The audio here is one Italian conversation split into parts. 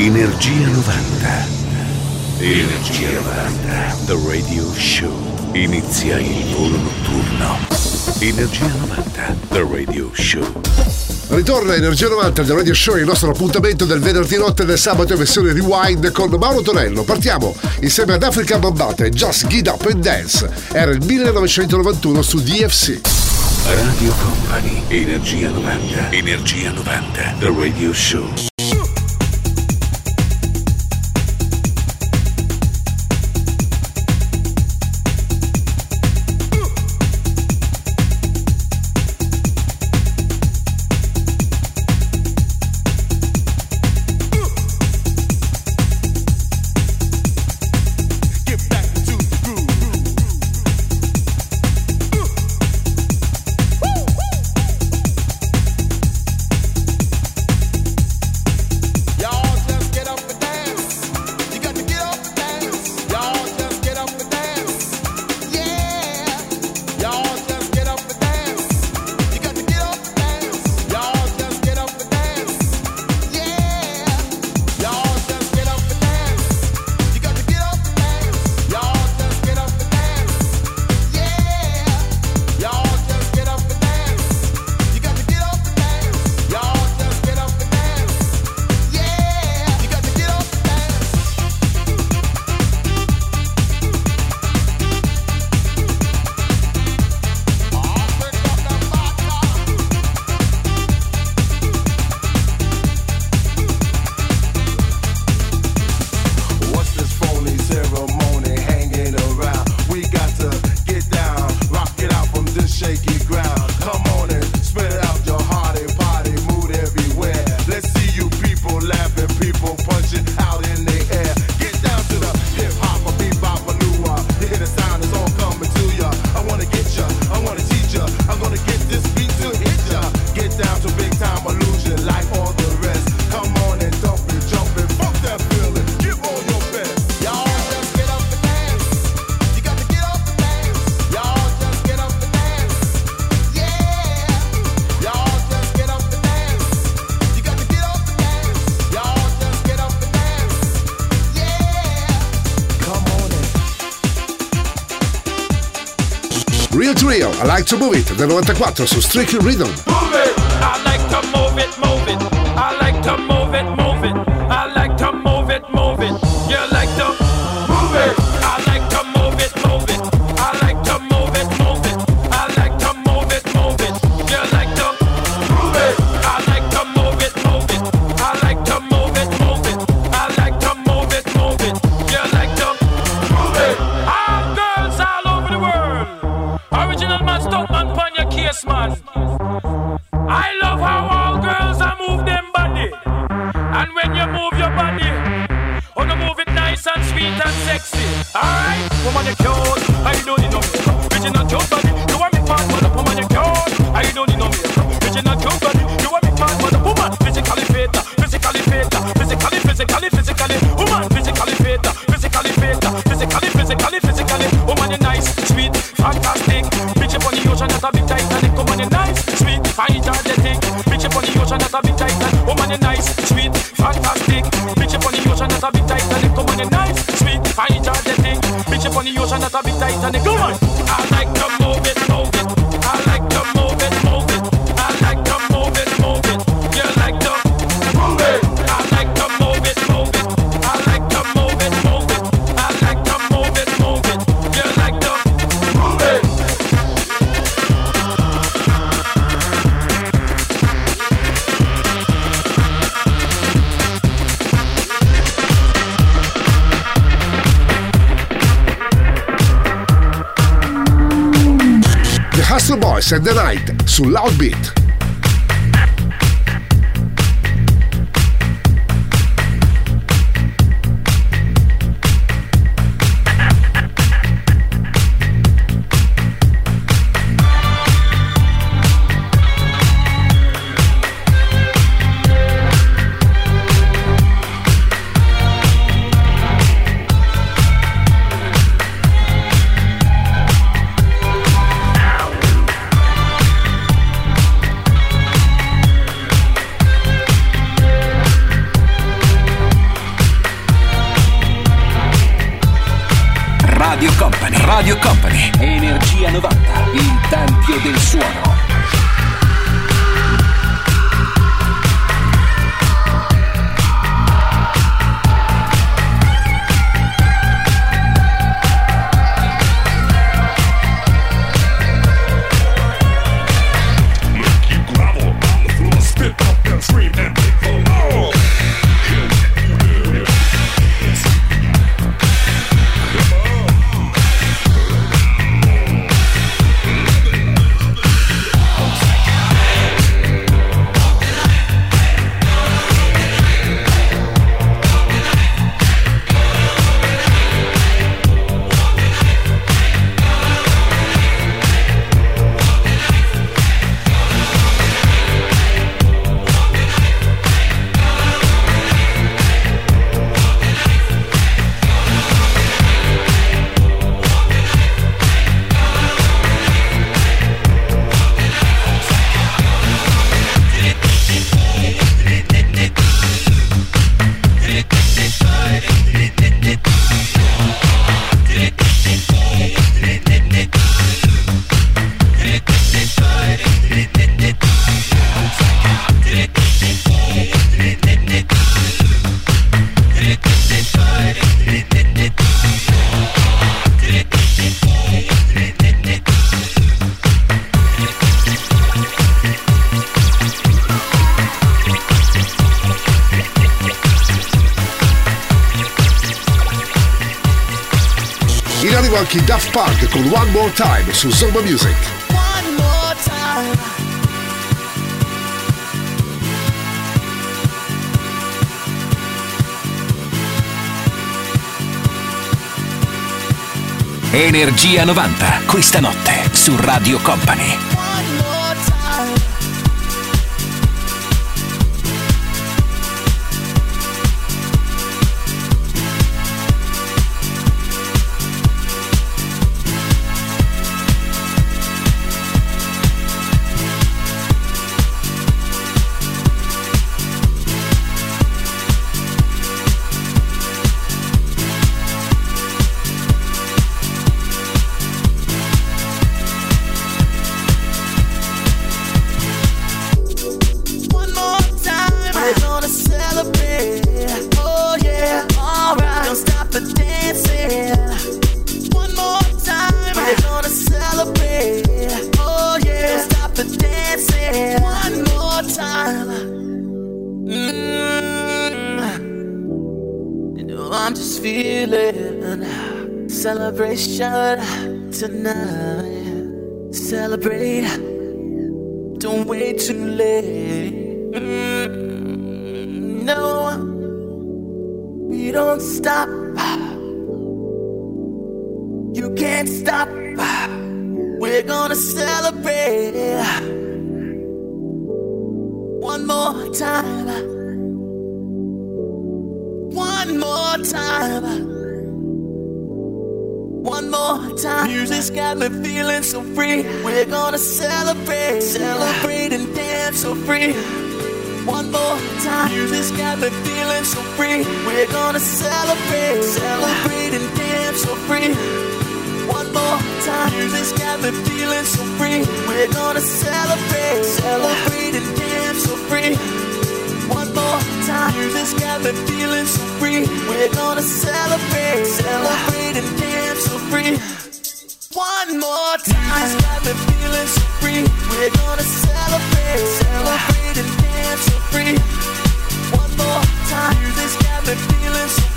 Energia 90. Energia 90. The Radio Show. Inizia il volo notturno. Energia 90. The Radio Show. Ritorna Energia 90 del Radio Show, il nostro appuntamento del venerdì notte e del sabato in versione rewind con Mauro Tonello. Partiamo insieme ad Africa Bambata e Just Get Up and Dance. Era il 1991 su DFC. Radio Company. Energia 90. Energia 90. The Radio Show. To Move It del 94 su Strictly Rhythm. Sweet and sexy. Alright, woman, you cute. I don't need no makeup. Original cute body. You want me for the woman, you cute. I don't need no makeup. Original cute body. You want me for the woman. Physically fit, physically fit, physically, physically, physically. Woman, physically fit, physically fit, physically, physically, physically. Woman, you nice, sweet, fantastic. Bitch up on the ocean, that's a big Titanic. Woman, you nice, sweet, fine, energetic. Bitch up on the ocean, that's a big Titanic. Woman, you nice, sweet, fantastic. Bitch up on the ocean, that's a big Titanic. Woman, you nice, sweet, fine, energetic. Bitch up on the ocean, that's a big Titanic. Come on. I like to Boys and the Night su Loudbeat. Anche Daft Punk con One More Time su Zoma Music. One more time. Energia 90, questa notte su Radio Company. question Me feeling so free. We're gonna celebrate, celebrate and dance so free. One more time. Got me feeling so free. We're gonna celebrate, celebrate and dance so free. One more time. Got me feeling so free. We're gonna celebrate, celebrate and dance so free. One more time. Music's got feeling so free. We're gonna celebrate, celebrate and dance so free. One more time. Music's got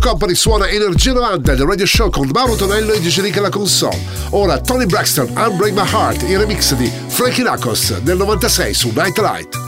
Company suona Energia 90 del Radio Show con Mauro Tonello e Rica la console. Ora Tony Braxton, Unbreak My Heart, il remix di Frankie Knuckles del 96 su Night Light.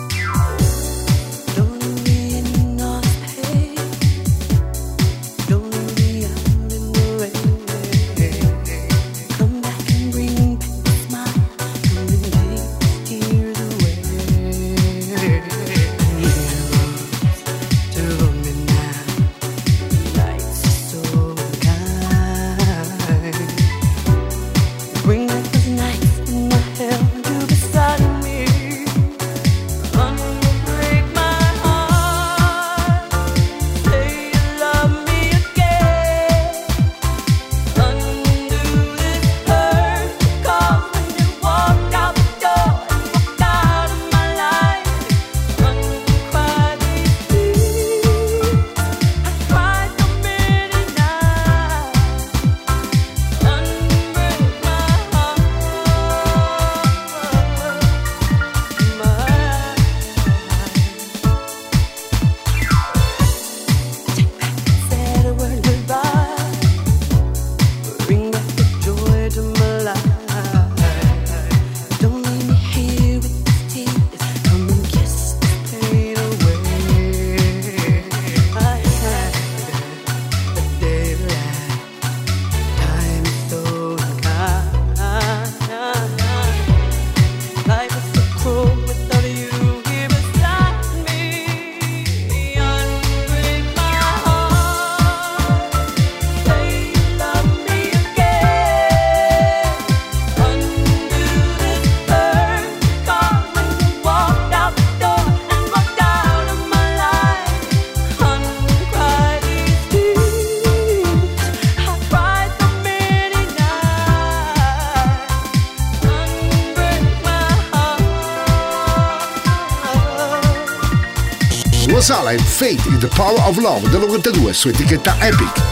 Fate in the Power of Love del 92 su etichetta Epic.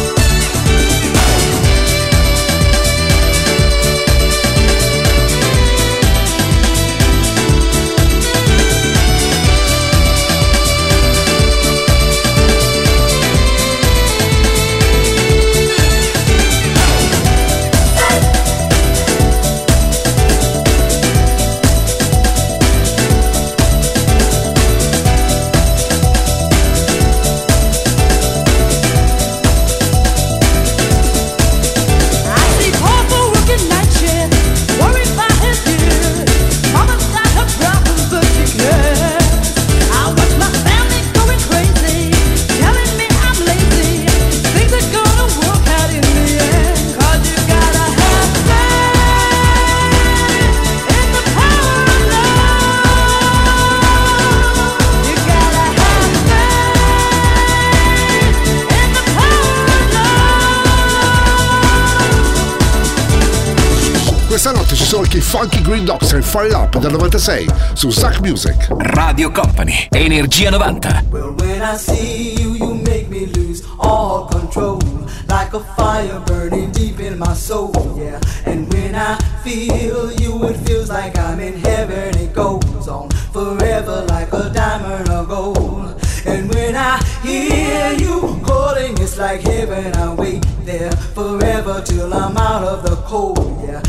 Funky Green Dogs and Fire Up del 96 su Zack Music. Radio Company, Energia 90. Well, when I see you, you make me lose all control. Like a fire burning deep in my soul, yeah. And when I feel you, it feels like I'm in heaven. It goes on forever like a diamond or gold. And when I hear you calling, it's like heaven. I wait there forever till I'm out of the cold, yeah.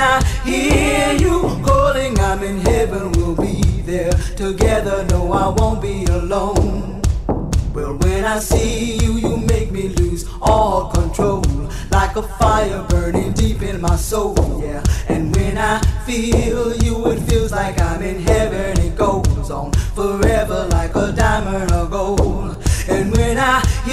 I hear you calling, I'm in heaven, we'll be there together. No, I won't be alone. Well, when I see you, you make me lose all control. Like a fire burning deep in my soul, yeah. And when I feel you, it feels like I'm in heaven. It goes on forever like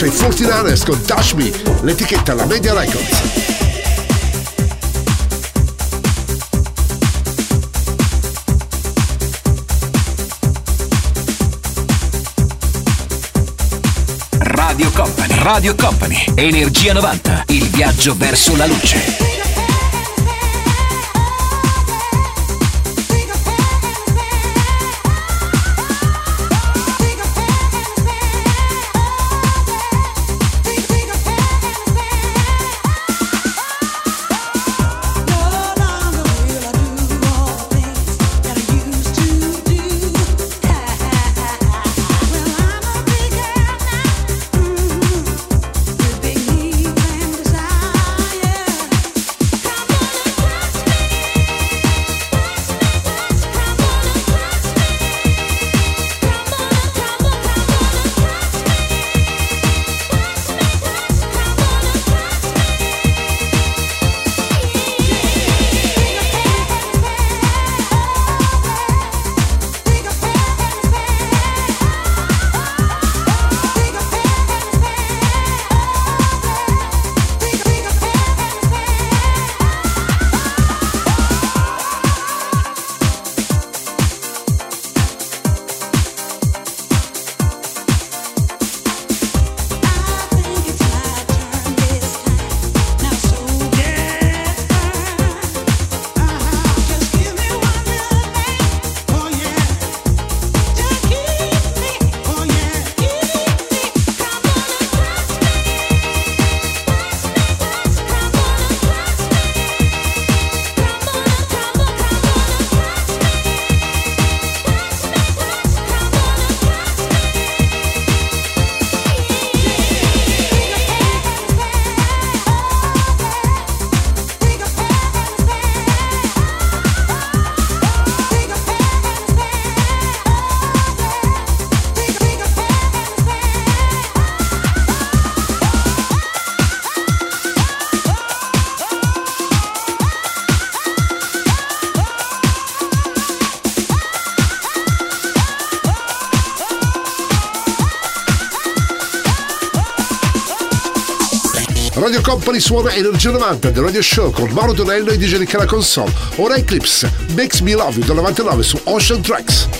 Esce i 49ers con Touch Me, l'etichetta La Media Records. Radio Company, Radio Company, Energia 90, il viaggio verso la luce. Company suona Energia 90 del Radio Show con Mauro Tonello e DJ Nicola Console. Ora Eclipse, Makes Me Love You del 99 su Ocean Tracks.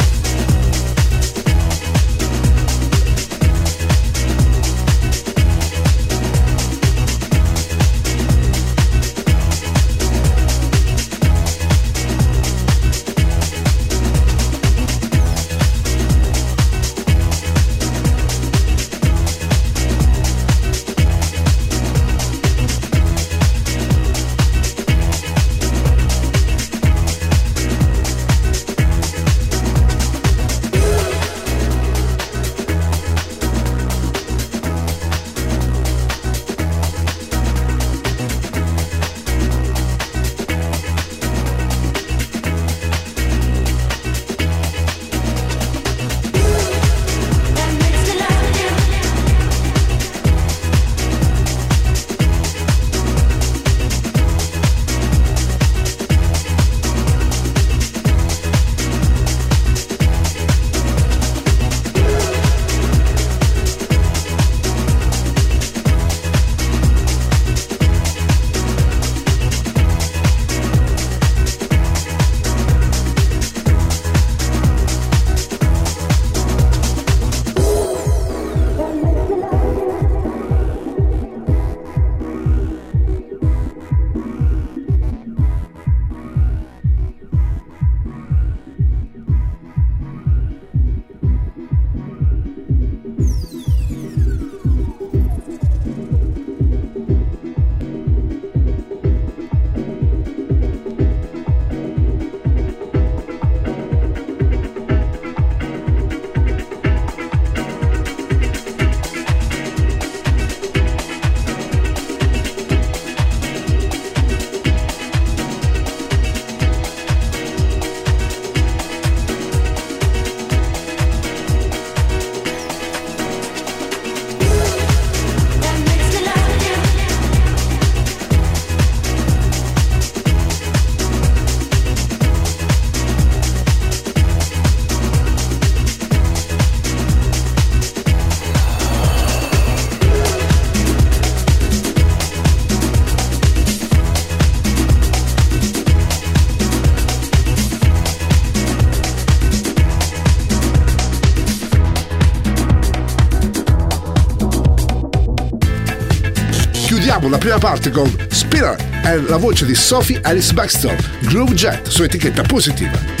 Prima parte con Spinner e la voce di Sophie Alice Baxter, Groove Jet su etichetta positiva.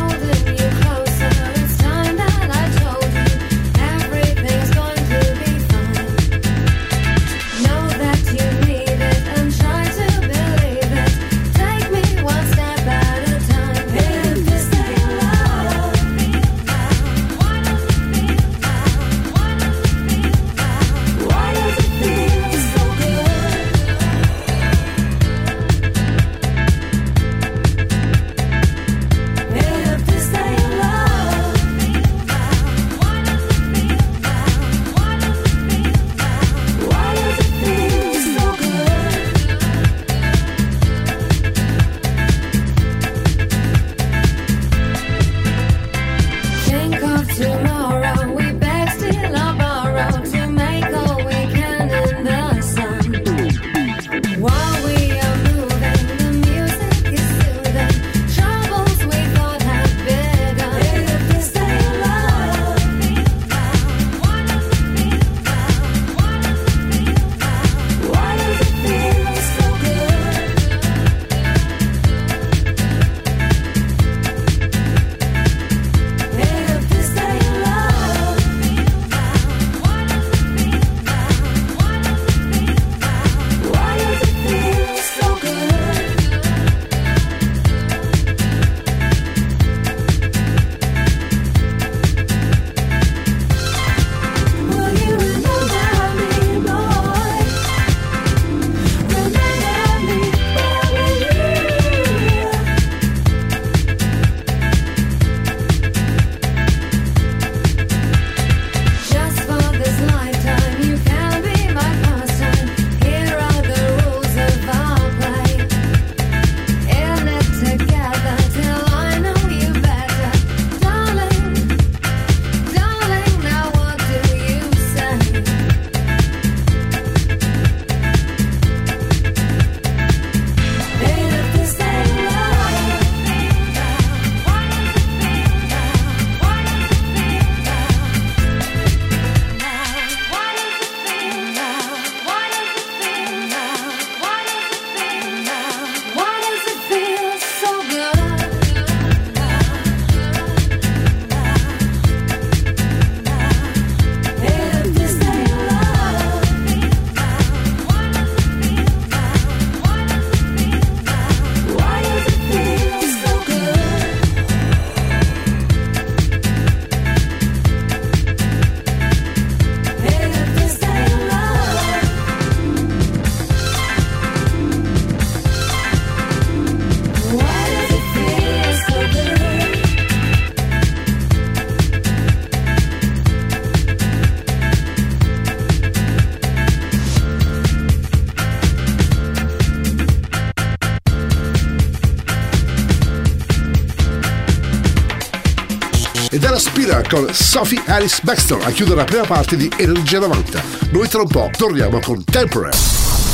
Con Sophie Alice Baxter a chiudere la prima parte di Energia 90. Noi tra un po' torniamo con Temporary.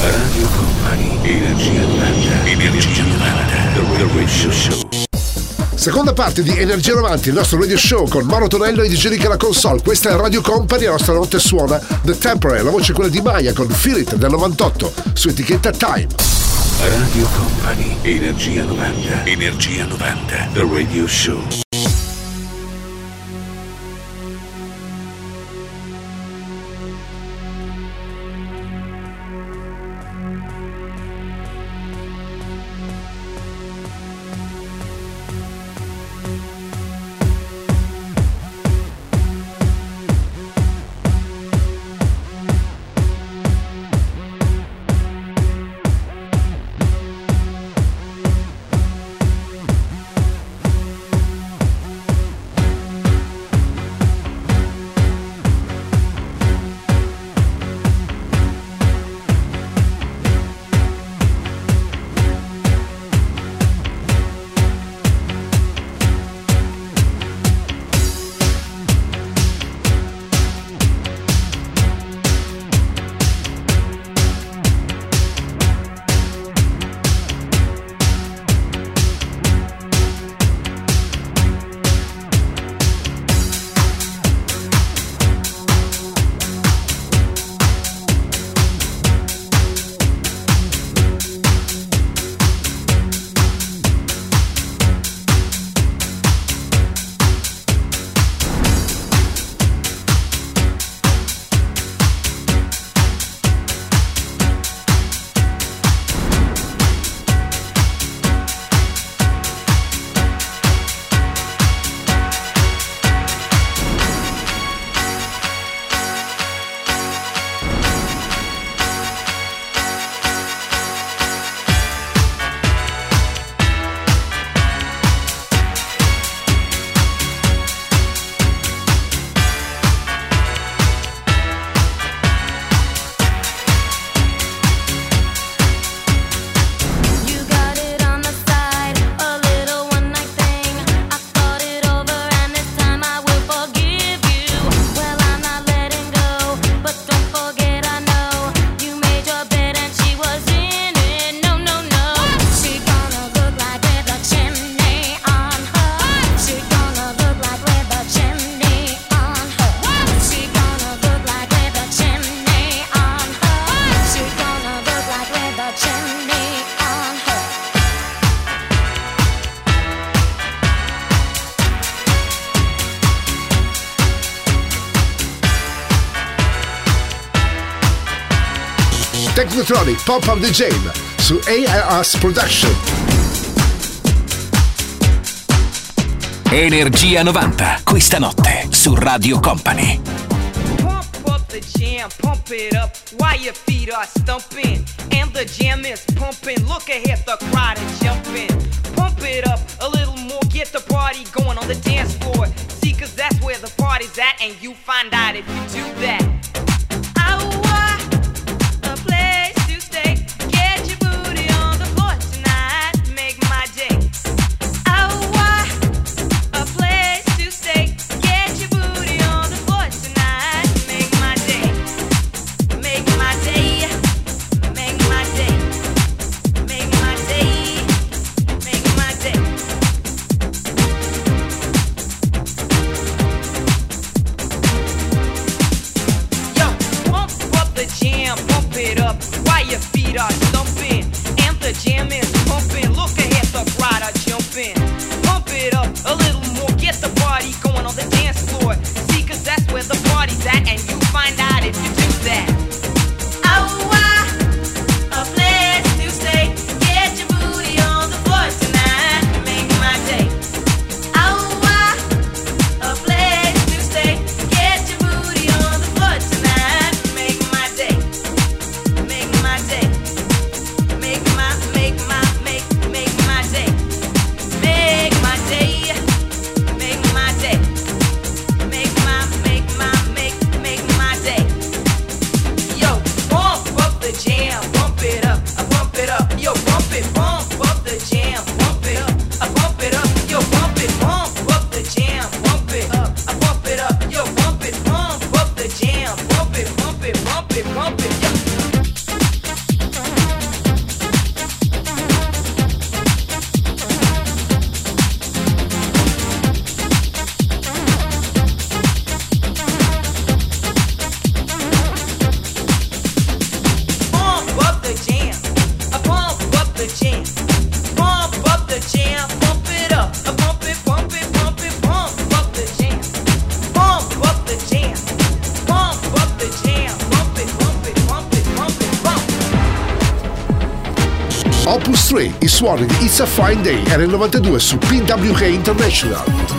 Radio Company, Energia 90, Energia 90, The Radio Show. Seconda parte di Energia 90, il nostro radio show con Mauro Tonello e DJ Rick alla console. Questa è Radio Company, la nostra notte suona The Temporary, la voce è quella di Maya con Feel It del 98 su etichetta Time. Radio Company, Energia 90, Energia 90, The Radio Show. Technotronic Pop Up the Jam su ARS Production. Energia 90, questa notte su Radio Company. Pump up the jam, pump it up while your feet are stumping. And the jam is pumping. Look ahead, the crowd is jumping. Pump it up a little more, get the party going on the dance floor. See, cause that's where the party's at, and you find out if you do that. your feet are thumping and the jam is pumping. Look ahead, the bride are jumping. Pump it up a little more, get the party going on the dance floor. That's where the party's at, and you find out if you do that. Oh, wow. Suoni di It's a Fine Day era il 92 su PWK International.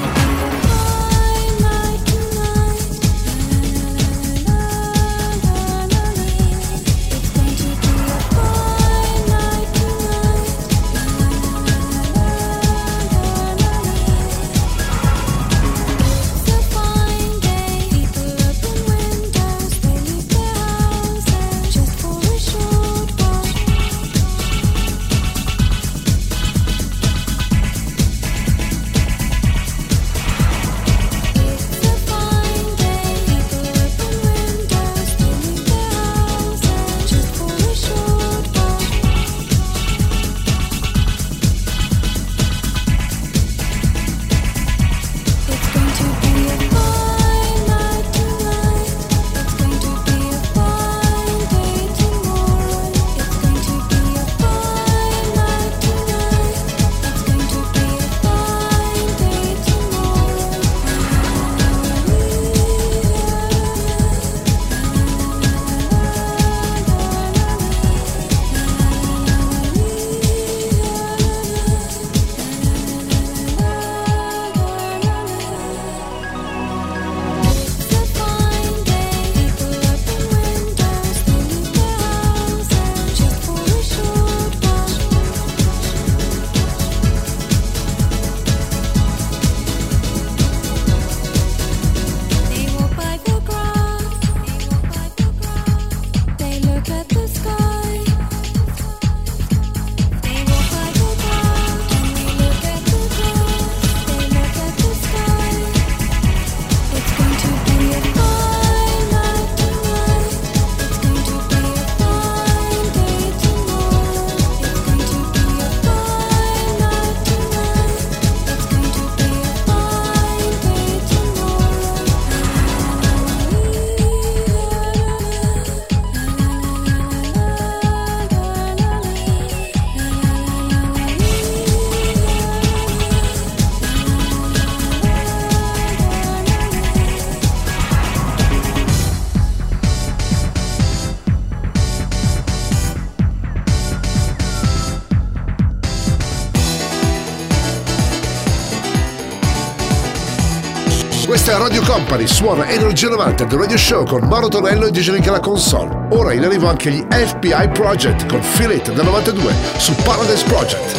Questa è Radio Company, suona Energia 90 del Radio Show con Mauro Tonello e DJ Link alla console. Ora in arrivo anche gli FBI Project con Feel It del 92 su Paradise Project.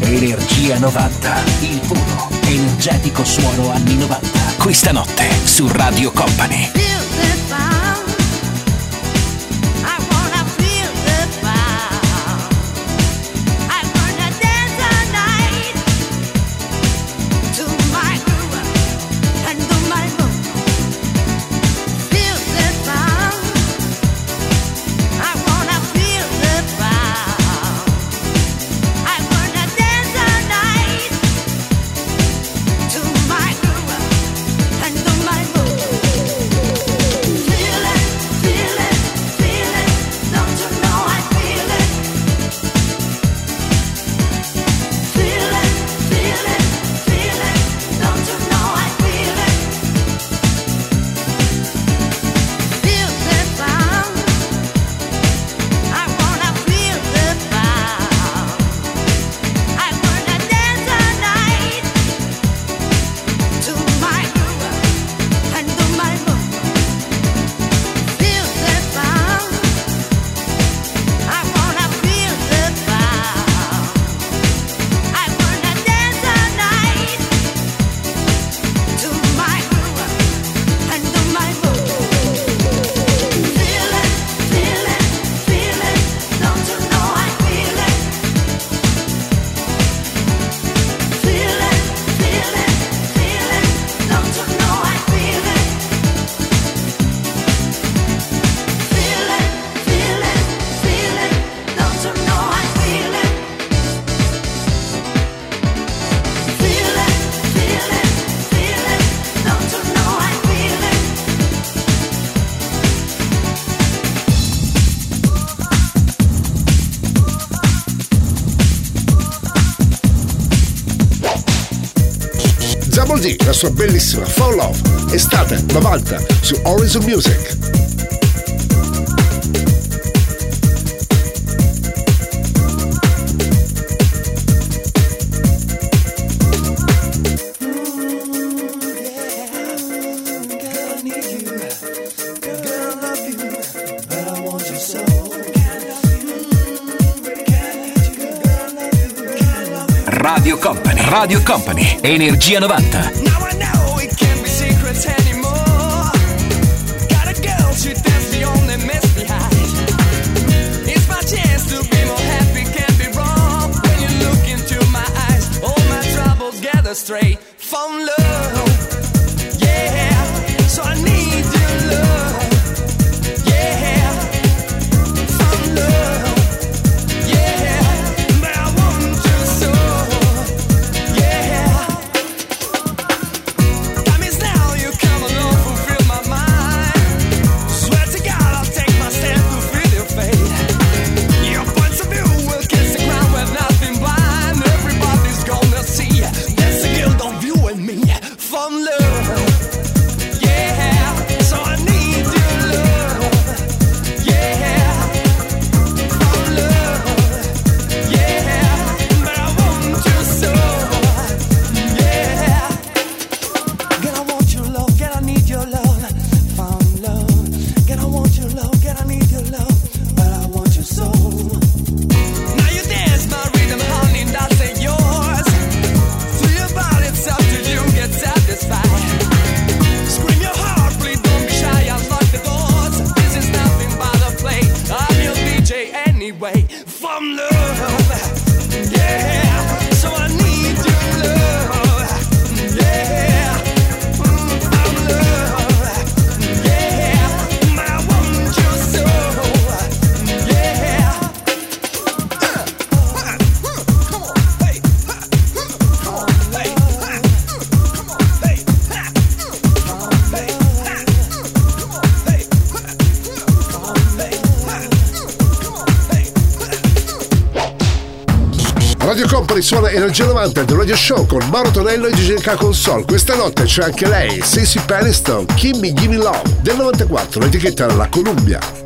Energia 90, il puro, energetico suono anni 90. Questa notte su Radio Company. Sua bellissima Fall Love, estate 90 su Horizon Music. Radio Company, Energia 90. Suona Energia 90 del Radio Show con Mauro Tonello e GGK Console. Questa notte c'è anche lei, Stacey Peniston, Kimmy Gimme Love del 94, l'etichetta La Columbia.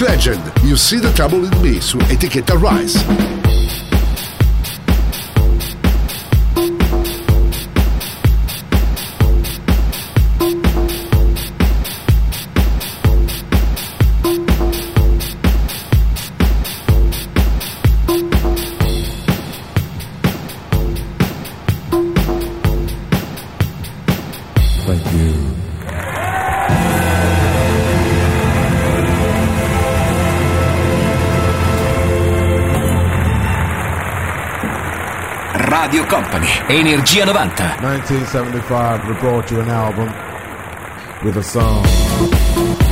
Legend, you See the Trouble with Me su etichetta Rise. Energia 90. 1975, we brought you an album with a song.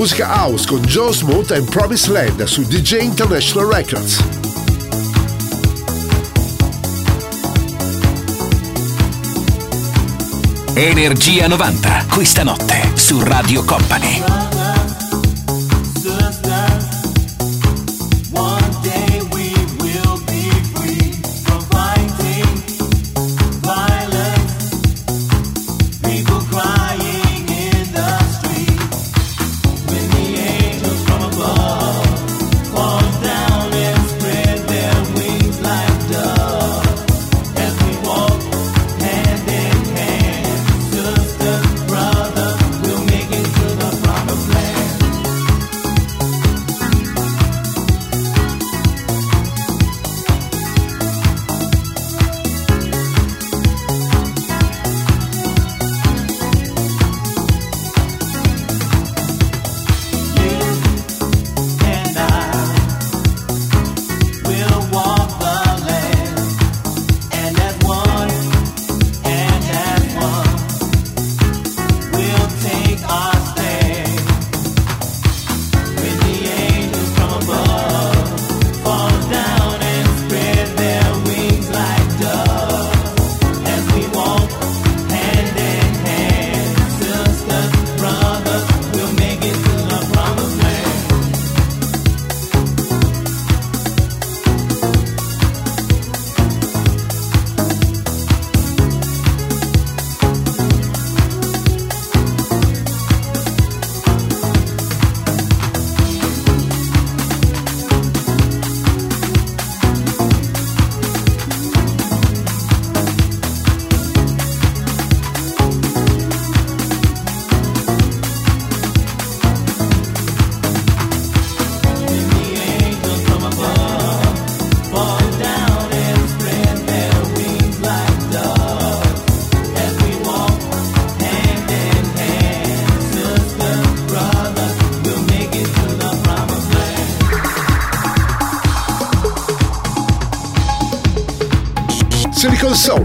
Musica house con Joe Smooth e Promise Land su DJ International Records. Energia 90, questa notte su Radio Company.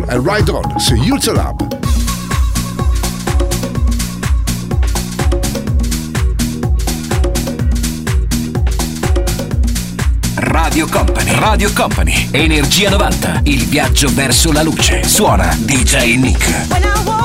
E Ride On su Lab. Radio Company, Radio Company, Energia 90, il viaggio verso la luce. Suona DJ Nick.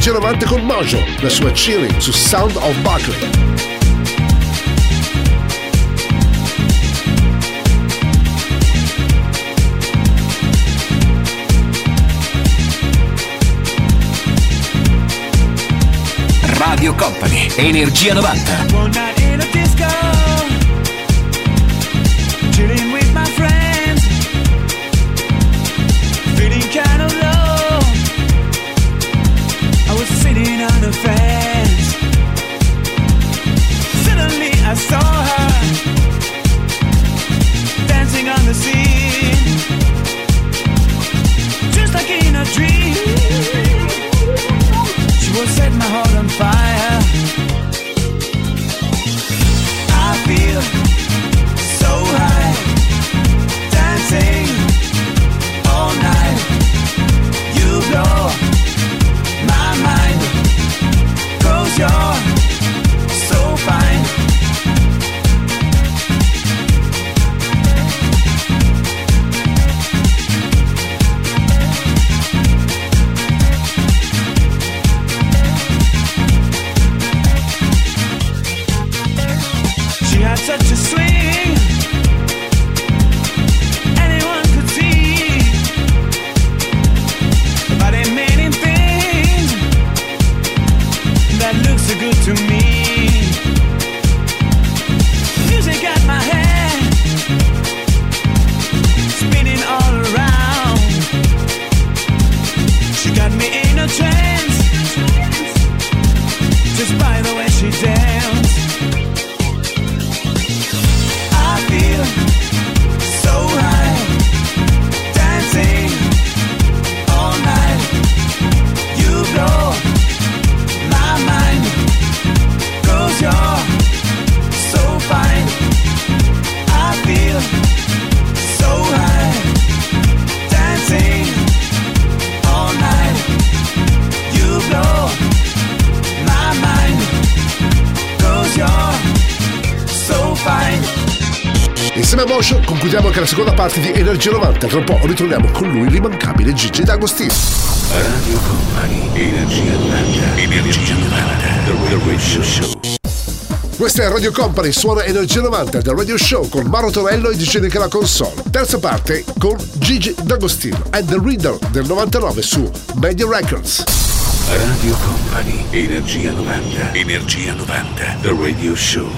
Energia 90 con Mojo, la sua chilling su Sound of Buckley. Radio Company, Energia 90. Insieme a Motion concludiamo anche la seconda parte di Energia 90. Tra un po' ritorniamo con lui, l'immancabile Gigi D'Agostino. Radio Company, Energia 90, Energia 90, The Radio Show. Questa è Radio Company, suona Energia 90 del Radio Show con Maro Torello e DJ Nick la console. Terza parte con Gigi D'Agostino and The Reader del 99 su Media Records. Radio Company, Energia 90, Energia 90, The Radio Show.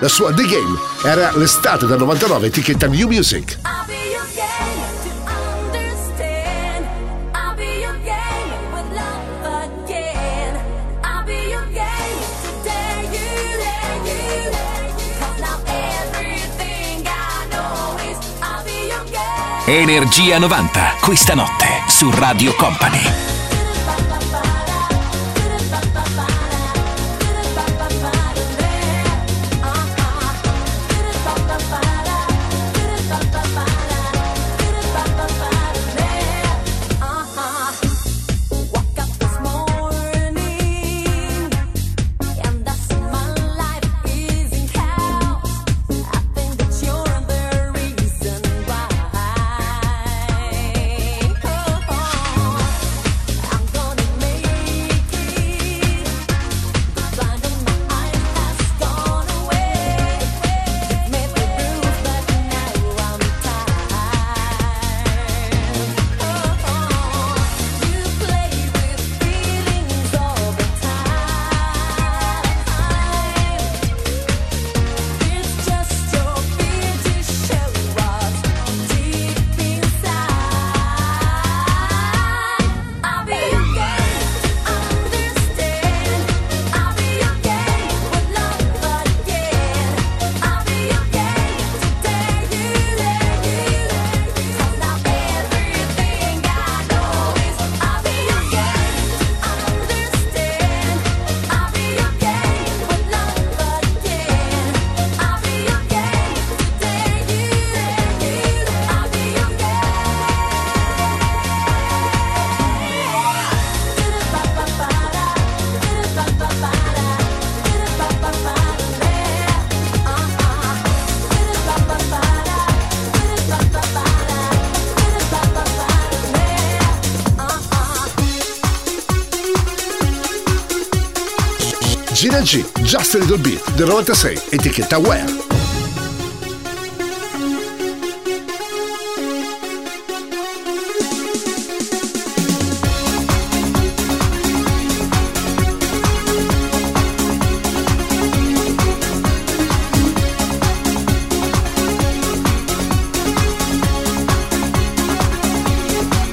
La sua The Game. Era l'estate del 99, etichetta New Music. Energia 90, questa notte su Radio Company. Just a Little Bit del 96, etichetta Where.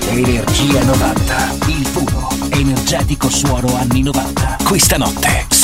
Energia 90, il puro, energetico suono anni 90. Questa notte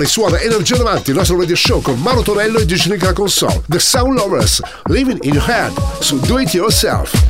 Company suona Energia 90, il nostro radio show con Mauro Torello e Diginica Console. The Sound Lovers, Living in Your Head, su Do It Yourself.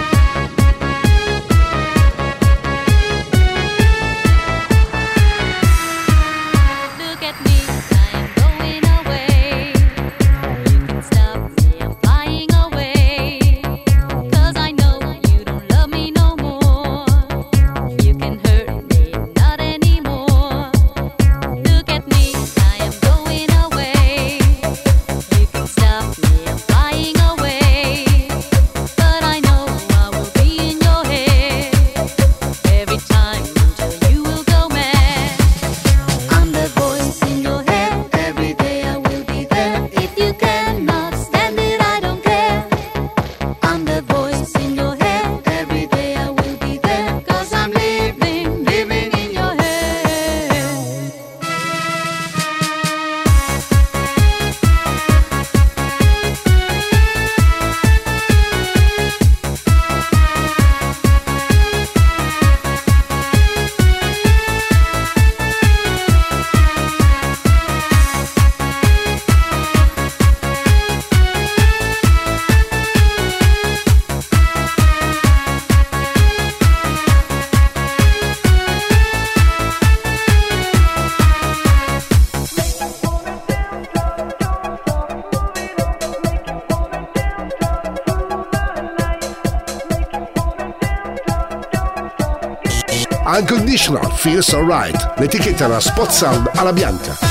Feels Alright. L'etichetta era Spot Sound alla bianca.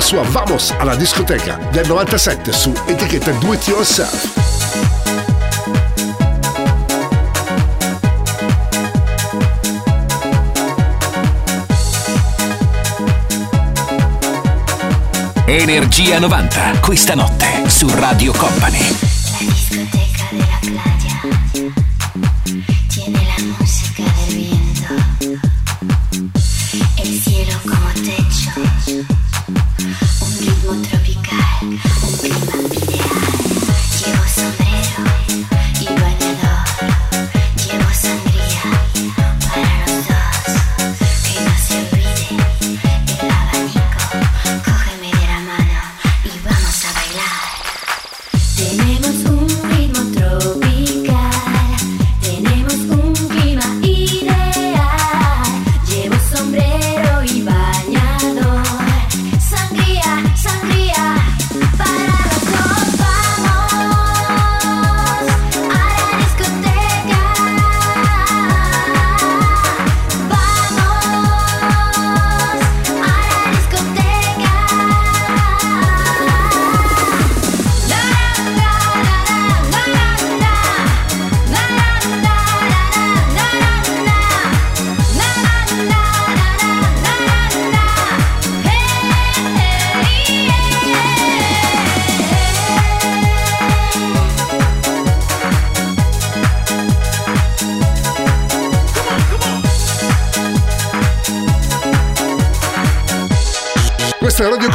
Sua Vamos alla discoteca del 97 su etichetta Do It Yourself. Energia 90, questa notte su Radio Company.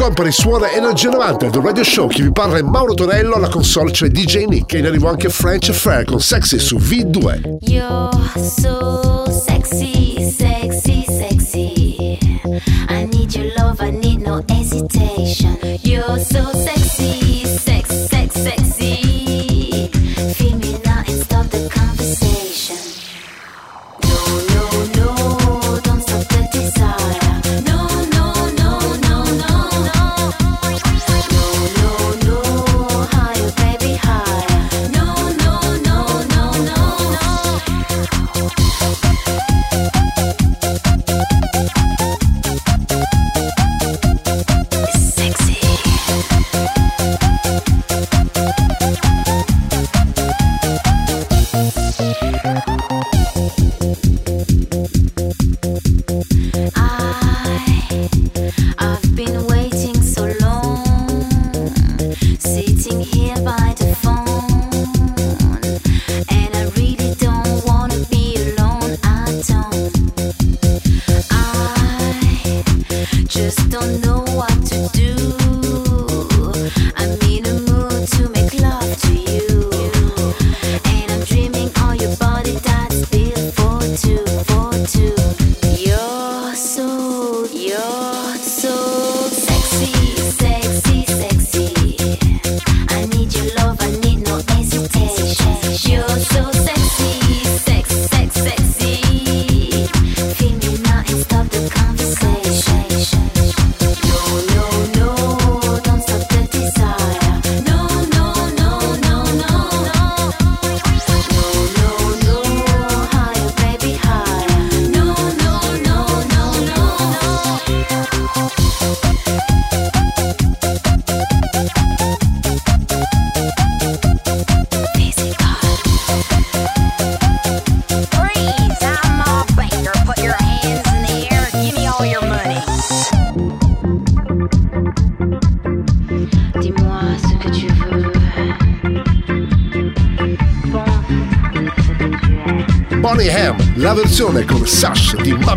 Company suona Energia 90 del Radio Show. Chi vi parla è Mauro Tonello, alla console c'è DJ Nick e in arrivo anche French Fair con Sexy su V2. You're so sexy,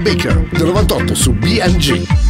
Baker del 98 su BNG.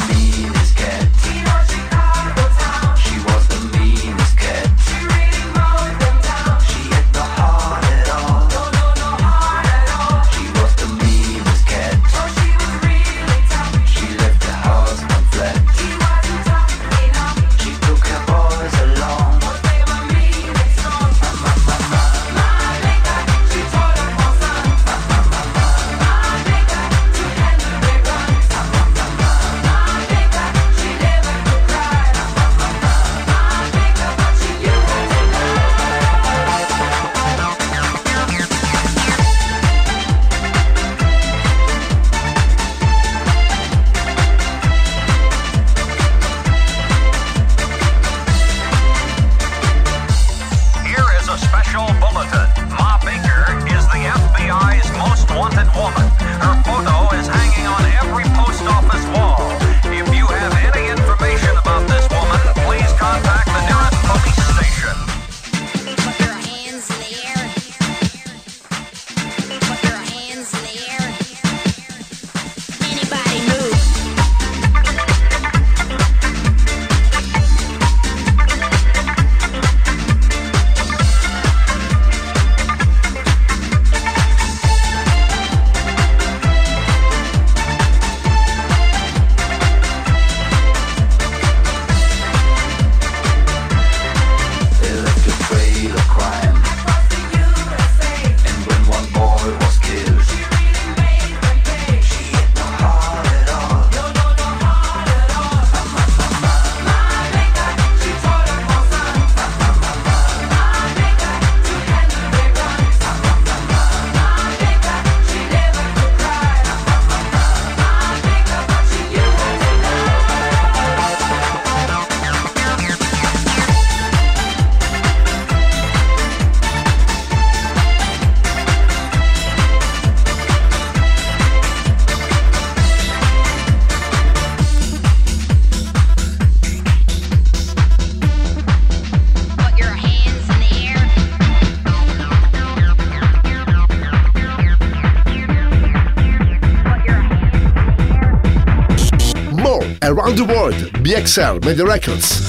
BXL Media Records.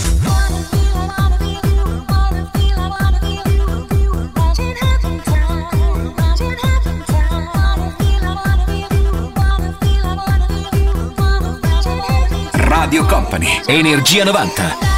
Radio Company, Energia 90.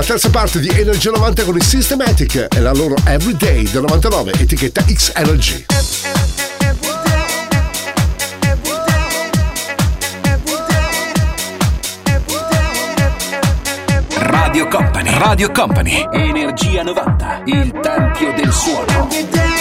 La terza parte di Energia 90 con i Systematic. E la loro Everyday del 99, etichetta X Energy. Radio Company, Radio Company, Energia 90, il tempio del suono. Everyday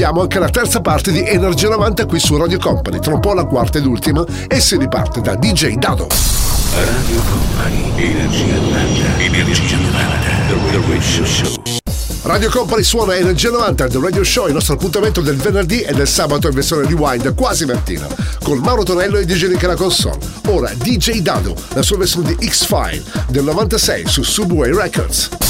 chiudiamo anche la terza parte di Energia 90 qui su Radio Company. Tra un po' la quarta ed ultima e si riparte da DJ Dado. Radio Company, Energia 90, Energia 90, The Radio Show. Radio Company suona Energia 90 The Radio Show, il nostro appuntamento del venerdì e del sabato in versione rewind quasi mattina, con Mauro Tonello e DJ Nick alla console. Ora DJ Dado, la sua versione di X-File del 96 su Subway Records.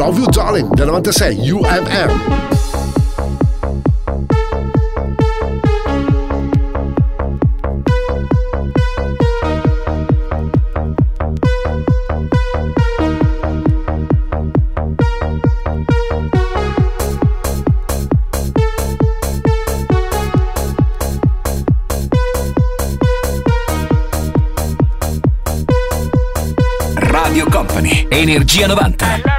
Love You Darling del 96 UMM. Energia 90.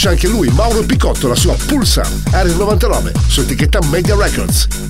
C'è anche lui, Mauro Picotto, la sua Pulsar, Area 99, su etichetta Media Records.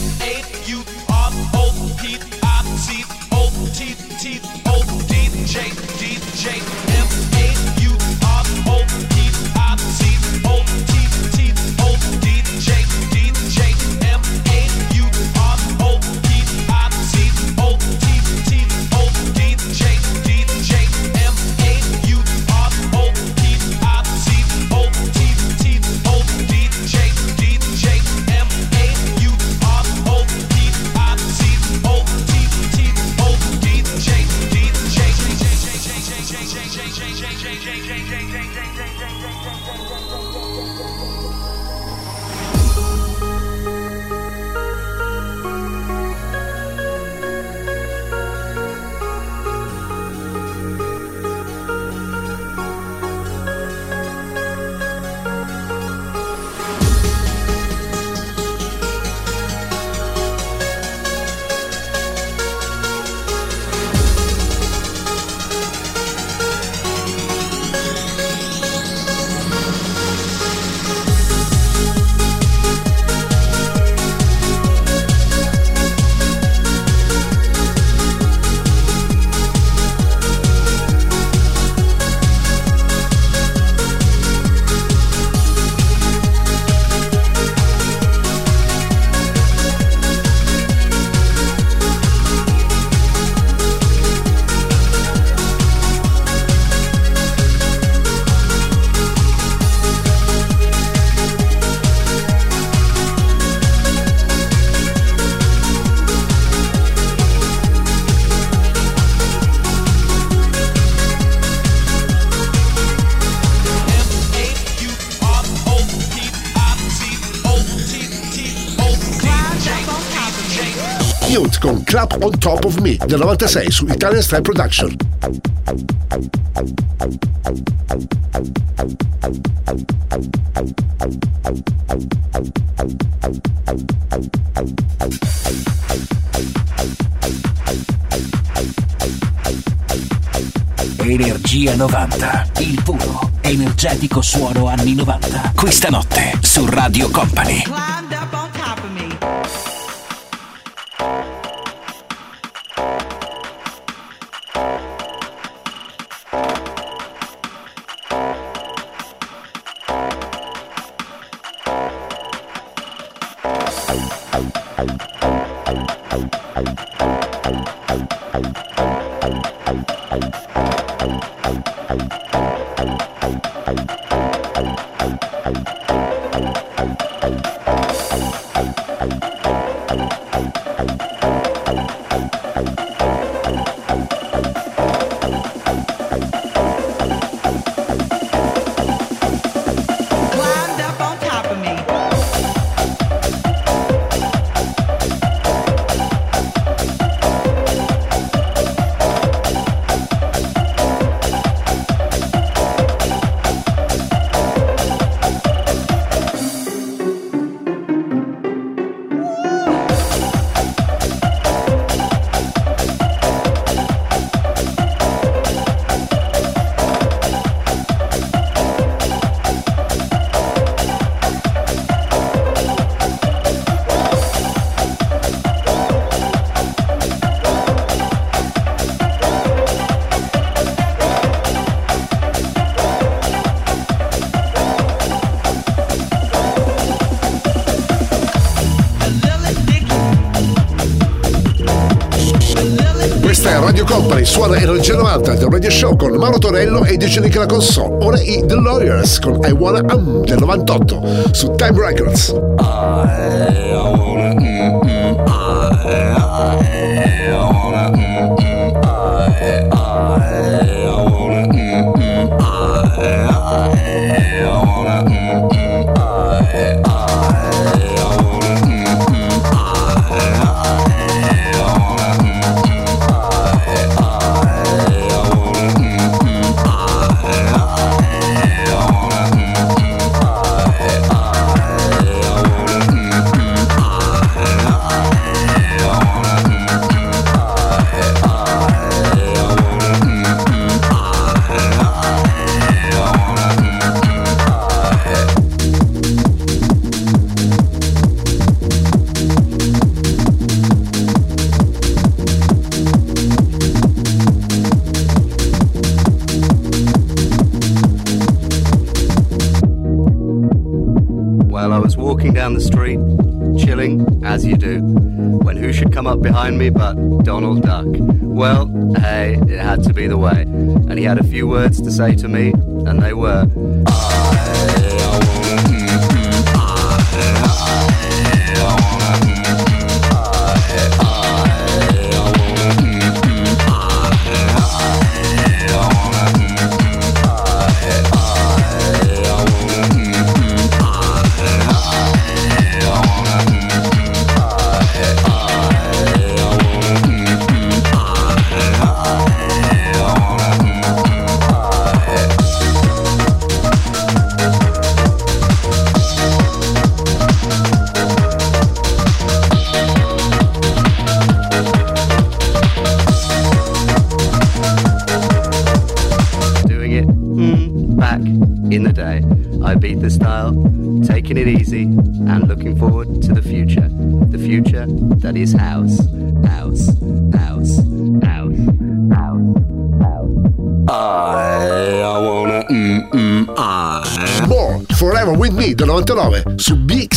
On Top of Me del 96 su Italian Style Production. Energia 90, il puro, energetico suono anni 90. Questa notte su Radio Company. Company suona Energia 90 del Radio Show con Mauro Torello e DJ Nick la console. Ora i The Lawyers con I Wanna Um del 98 su Time Records. Wanna, mm, mm, I, wanna, mm, mm, I, I, wanna, mm, mm, I, I, wanna, mm, mm, behind me but Donald Duck. Well, hey, it had to be the way. And he had a few words to say to me, and they were. Daddy's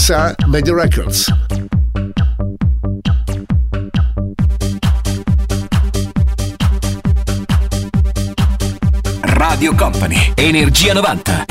su BXR Media Records. Radio Company, Energia 90.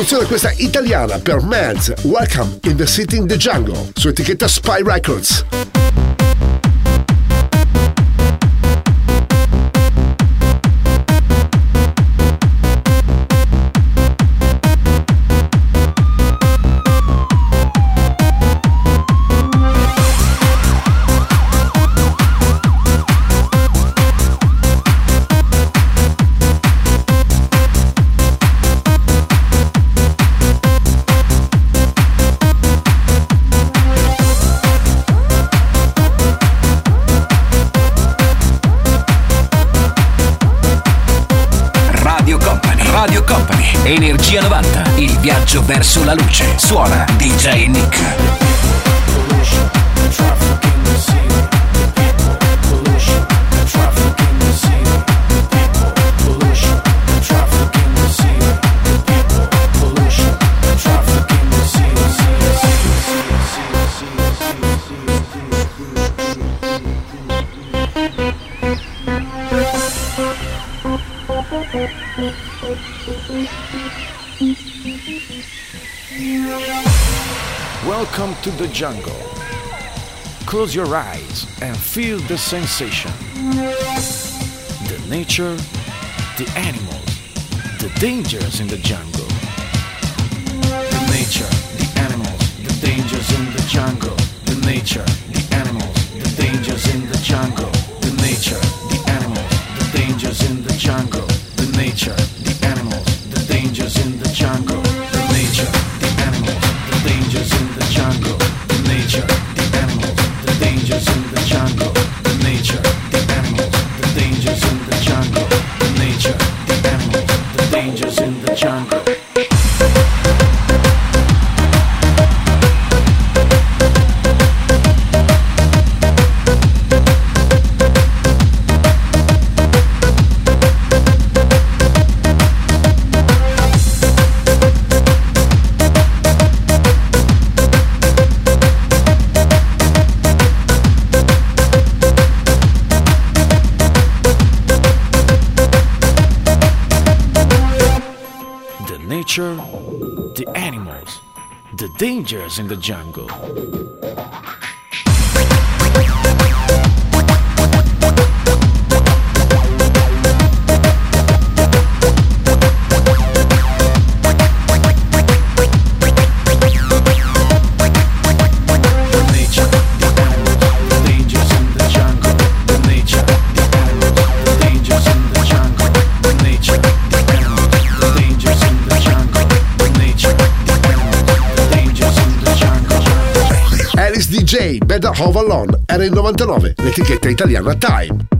Produzione questa italiana per Mads, Welcome in the City in the Jungle, su etichetta Spy Records. Verso la luce. Suona Welcome to the jungle. Close your eyes and feel the sensation. The nature, the animals, the dangers in the jungle. The nature, the animals, the dangers in the jungle. The nature, the animals, the dangers in the jungle. The jungle. DJ, Better Home Alone, era il 99, l'etichetta italiana Time.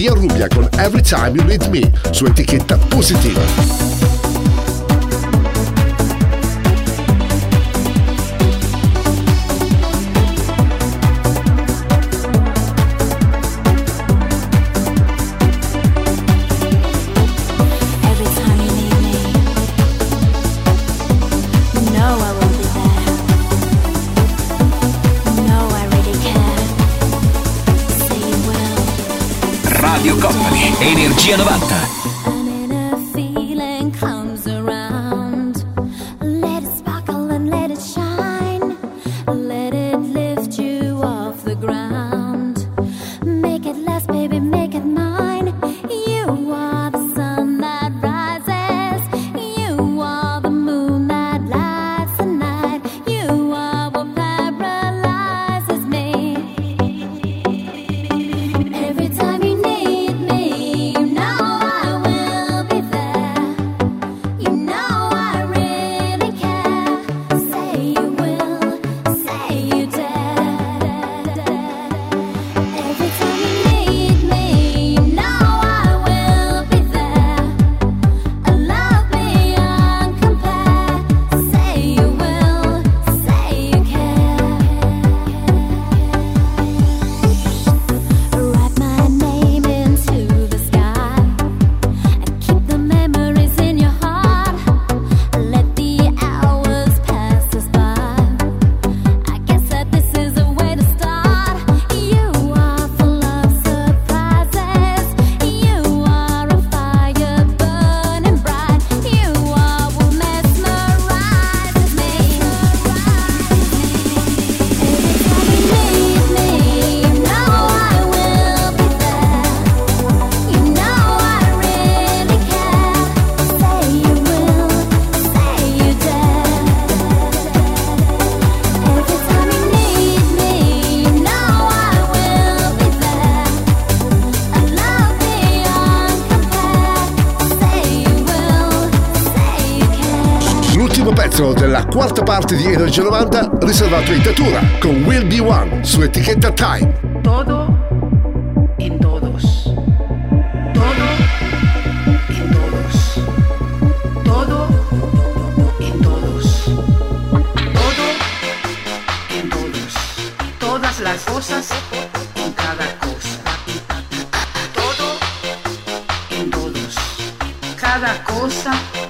Maria Rubia con Every Time You Need Me su etichetta positiva. Energia 90. quarta parte di Energia 90 riservato con Will Be One su etichetta Time. Todo in todos. Todo in todos. Todo in todos. Todo in todos. Todas las cosas en cada cosa. Todo en todos. Cada cosa en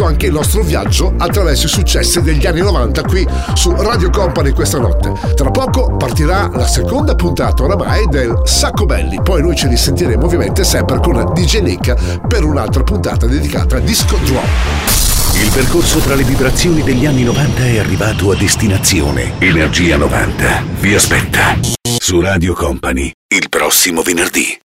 Concluso anche il nostro viaggio attraverso i successi degli anni 90 qui su Radio Company questa notte. Tra poco partirà la seconda puntata oramai del Sacco Belli, poi noi ci risentiremo ovviamente sempre con DJ Nick per un'altra puntata dedicata a Disco Drop. Il percorso tra le vibrazioni degli anni 90 è arrivato a destinazione. Energia 90 vi aspetta su Radio Company il prossimo venerdì.